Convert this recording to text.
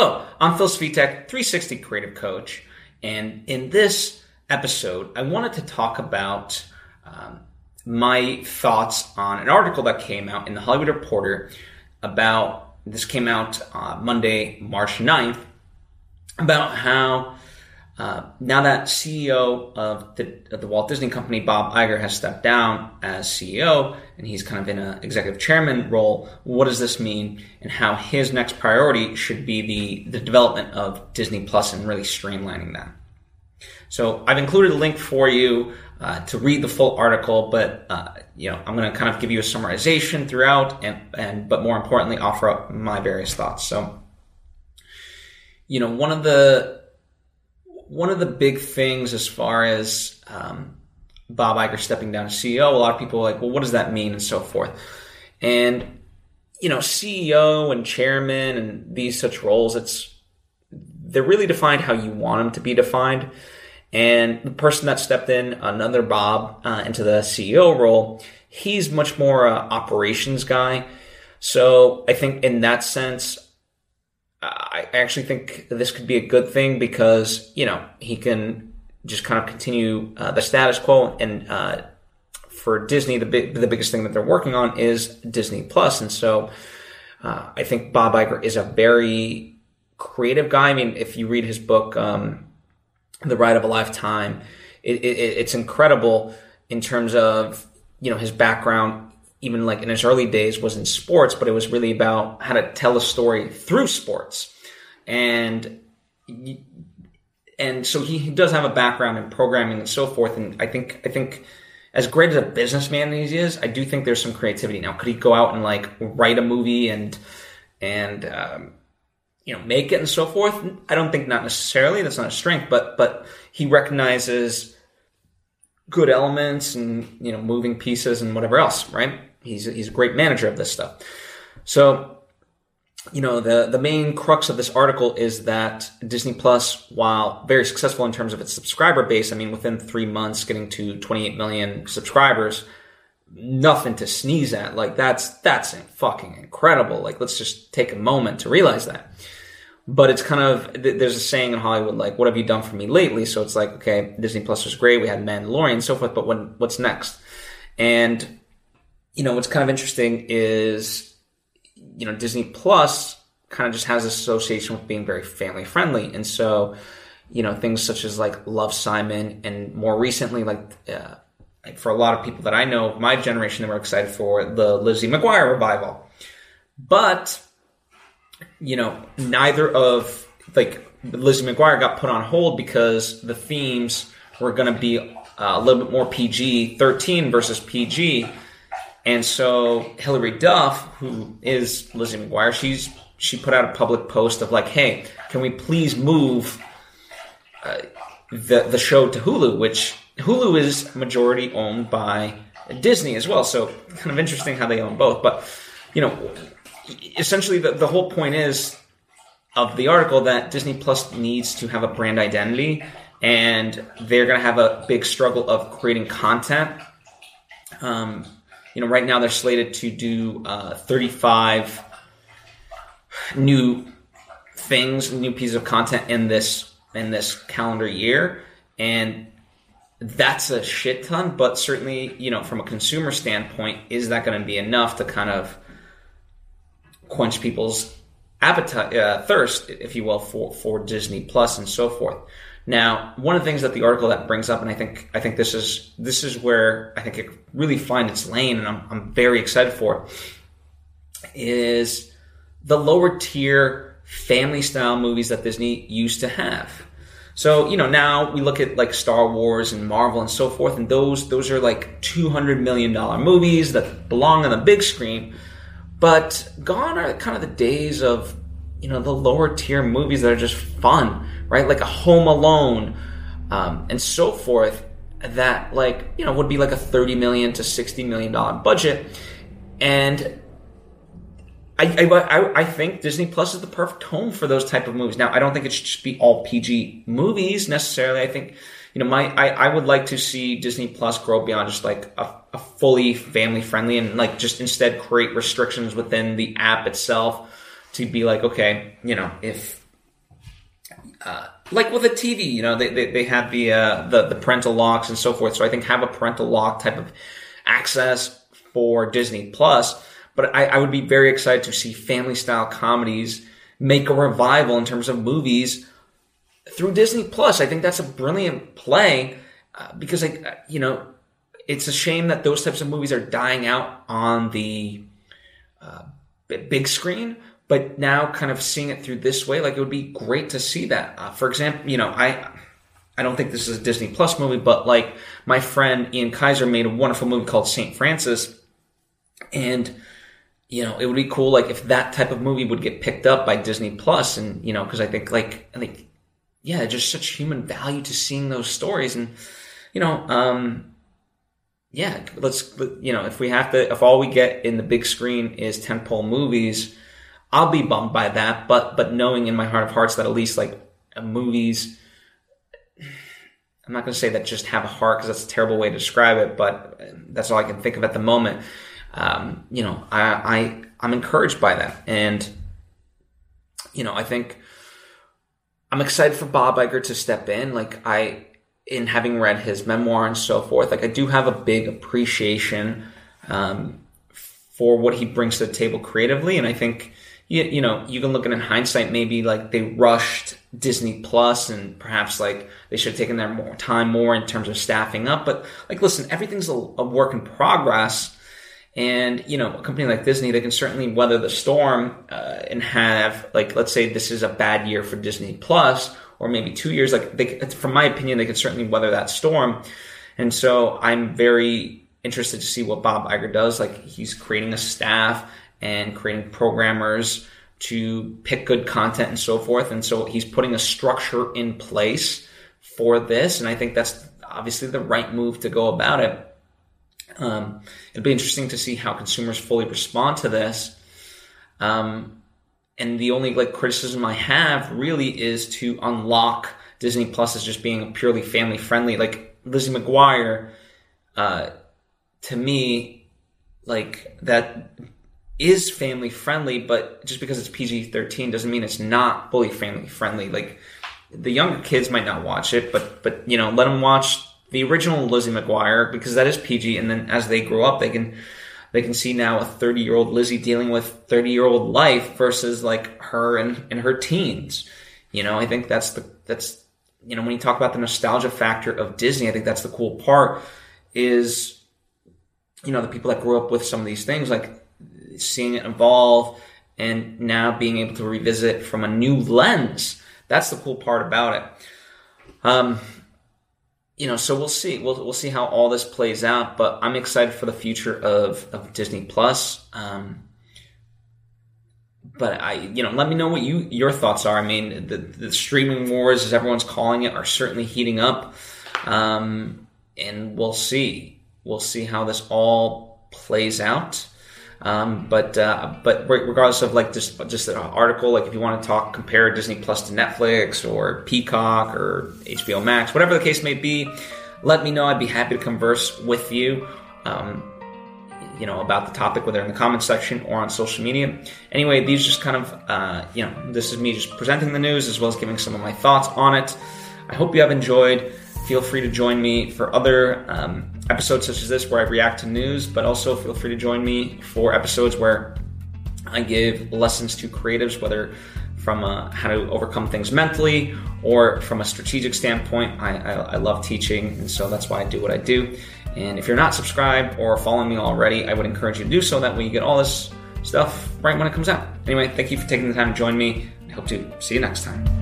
Hello, I'm Phil Svitek, 360 Creative Coach, and in this episode, I wanted to talk about um, my thoughts on an article that came out in the Hollywood Reporter about this came out uh, Monday, March 9th, about how uh, now that CEO of the, of the, Walt Disney Company, Bob Iger, has stepped down as CEO and he's kind of in an executive chairman role, what does this mean and how his next priority should be the, the development of Disney Plus and really streamlining that? So I've included a link for you uh, to read the full article, but uh, you know I'm going to kind of give you a summarization throughout, and and but more importantly, offer up my various thoughts. So, you know, one of the one of the big things as far as um, Bob Iger stepping down as CEO, a lot of people are like, well, what does that mean, and so forth. And you know, CEO and chairman and these such roles, it's they're really defined how you want them to be defined. And the person that stepped in, another Bob, uh, into the CEO role, he's much more a operations guy. So I think in that sense, I actually think this could be a good thing because you know he can just kind of continue uh, the status quo and uh, for Disney the the biggest thing that they're working on is Disney Plus. Plus and so uh, I think Bob Iger is a very creative guy. I mean, if you read his book um, The Ride of a Lifetime, it, it, it's incredible in terms of you know his background even like in his early days was in sports, but it was really about how to tell a story through sports. And and so he does have a background in programming and so forth. And I think I think as great as a businessman as he is, I do think there's some creativity. Now, could he go out and like write a movie and and um, you know make it and so forth? I don't think not necessarily. That's not a strength, but but he recognizes good elements and you know moving pieces and whatever else, right? He's he's a great manager of this stuff. So, you know, the the main crux of this article is that Disney Plus, while very successful in terms of its subscriber base, I mean, within three months getting to 28 million subscribers, nothing to sneeze at. Like that's that's fucking incredible. Like let's just take a moment to realize that. But it's kind of there's a saying in Hollywood like, "What have you done for me lately?" So it's like, okay, Disney Plus was great. We had Mandalorian and so forth, but when what's next? And you know, what's kind of interesting is, you know, Disney Plus kind of just has association with being very family friendly. And so, you know, things such as like Love Simon and more recently, like, uh, like for a lot of people that I know, my generation, they were excited for the Lizzie McGuire revival. But, you know, neither of, like, Lizzie McGuire got put on hold because the themes were going to be uh, a little bit more PG 13 versus PG and so Hilary Duff, who is Lizzie McGuire, she's she put out a public post of like, "Hey, can we please move uh, the the show to Hulu?" Which Hulu is majority owned by Disney as well. So kind of interesting how they own both. But you know, essentially the, the whole point is of the article that Disney Plus needs to have a brand identity, and they're going to have a big struggle of creating content. Um, you know, right now they're slated to do uh, 35 new things, new pieces of content in this in this calendar year, and that's a shit ton. But certainly, you know, from a consumer standpoint, is that going to be enough to kind of quench people's appetite, uh, thirst, if you will, for for Disney Plus and so forth? Now, one of the things that the article that brings up, and I think I think this is this is where I think it really finds its lane, and I'm, I'm very excited for, is the lower tier family style movies that Disney used to have. So you know now we look at like Star Wars and Marvel and so forth, and those those are like two hundred million dollar movies that belong on the big screen. But gone are kind of the days of you know the lower tier movies that are just fun right? Like a Home Alone, um, and so forth. That like you know would be like a thirty million to sixty million dollar budget, and I, I, I think Disney Plus is the perfect home for those type of movies. Now, I don't think it should just be all PG movies necessarily. I think, you know, my I, I would like to see Disney Plus grow beyond just like a, a fully family friendly and like just instead create restrictions within the app itself to be like, okay, you know, if uh, like with a TV, you know, they, they, they have the, uh, the, the parental locks and so forth. So I think have a parental lock type of access for Disney Plus. But I, I would be very excited to see family style comedies make a revival in terms of movies through Disney Plus. I think that's a brilliant play uh, because, I, you know, it's a shame that those types of movies are dying out on the uh, big screen. But now, kind of seeing it through this way, like it would be great to see that. Uh, for example, you know, I I don't think this is a Disney Plus movie, but like my friend Ian Kaiser made a wonderful movie called Saint Francis, and you know, it would be cool like if that type of movie would get picked up by Disney Plus, and you know, because I think like I think yeah, just such human value to seeing those stories, and you know, um, yeah, let's you know if we have to if all we get in the big screen is tentpole movies, I'll be bummed by that. But but knowing in my heart of hearts that at least like movies, I'm not going to say that just have a heart because that's a terrible way to describe it, but that's all I can think of at the moment. Um, you know, I, I I'm encouraged by that, and you know I think I'm excited for Bob Iger to step in. Like I in having read his memoir and so forth, like I do have a big appreciation um, for what he brings to the table creatively, and I think you, you know you can look at in hindsight maybe like they rushed Disney Plus and perhaps like they should have taken their more time more in terms of staffing up. But like, listen, everything's a, a work in progress. And you know, a company like Disney, they can certainly weather the storm uh, and have like, let's say this is a bad year for Disney Plus, or maybe two years. Like, they, from my opinion, they can certainly weather that storm. And so I'm very interested to see what Bob Iger does. Like, he's creating a staff and creating programmers to pick good content and so forth. And so he's putting a structure in place for this. And I think that's obviously the right move to go about it. Um, it'll be interesting to see how consumers fully respond to this. Um, and the only like criticism I have really is to unlock Disney Plus as just being purely family friendly. Like Lizzie McGuire, uh, to me, like that is family friendly, but just because it's PG thirteen doesn't mean it's not fully family friendly. Like the younger kids might not watch it, but but you know, let them watch the original Lizzie McGuire because that is PG, and then as they grow up, they can they can see now a 30 year old Lizzie dealing with 30 year old life versus like her and in her teens. You know, I think that's the, that's, you know, when you talk about the nostalgia factor of Disney, I think that's the cool part is, you know, the people that grew up with some of these things, like seeing it evolve and now being able to revisit from a new lens. That's the cool part about it. Um, you know, so we'll see. We'll we'll see how all this plays out. But I'm excited for the future of of Disney Plus. Um, but I, you know, let me know what you your thoughts are. I mean, the the streaming wars, as everyone's calling it, are certainly heating up, um, and we'll see. We'll see how this all plays out. Um, but uh, but regardless of like just just an article, like if you want to talk compare Disney Plus to Netflix or Peacock or HBO Max, whatever the case may be, let me know. I'd be happy to converse with you. Um, you know about the topic, whether in the comments section or on social media. Anyway, these just kind of uh, you know this is me just presenting the news as well as giving some of my thoughts on it. I hope you have enjoyed. Feel free to join me for other um, episodes such as this where I react to news, but also feel free to join me for episodes where I give lessons to creatives, whether from uh, how to overcome things mentally or from a strategic standpoint. I, I, I, love teaching, and so that's why I do what I do. And if you're not subscribed or following me already, I would encourage you to do so. That way you get all this stuff right when it comes out. Anyway, thank you for taking the time to join me. I hope to see you next time.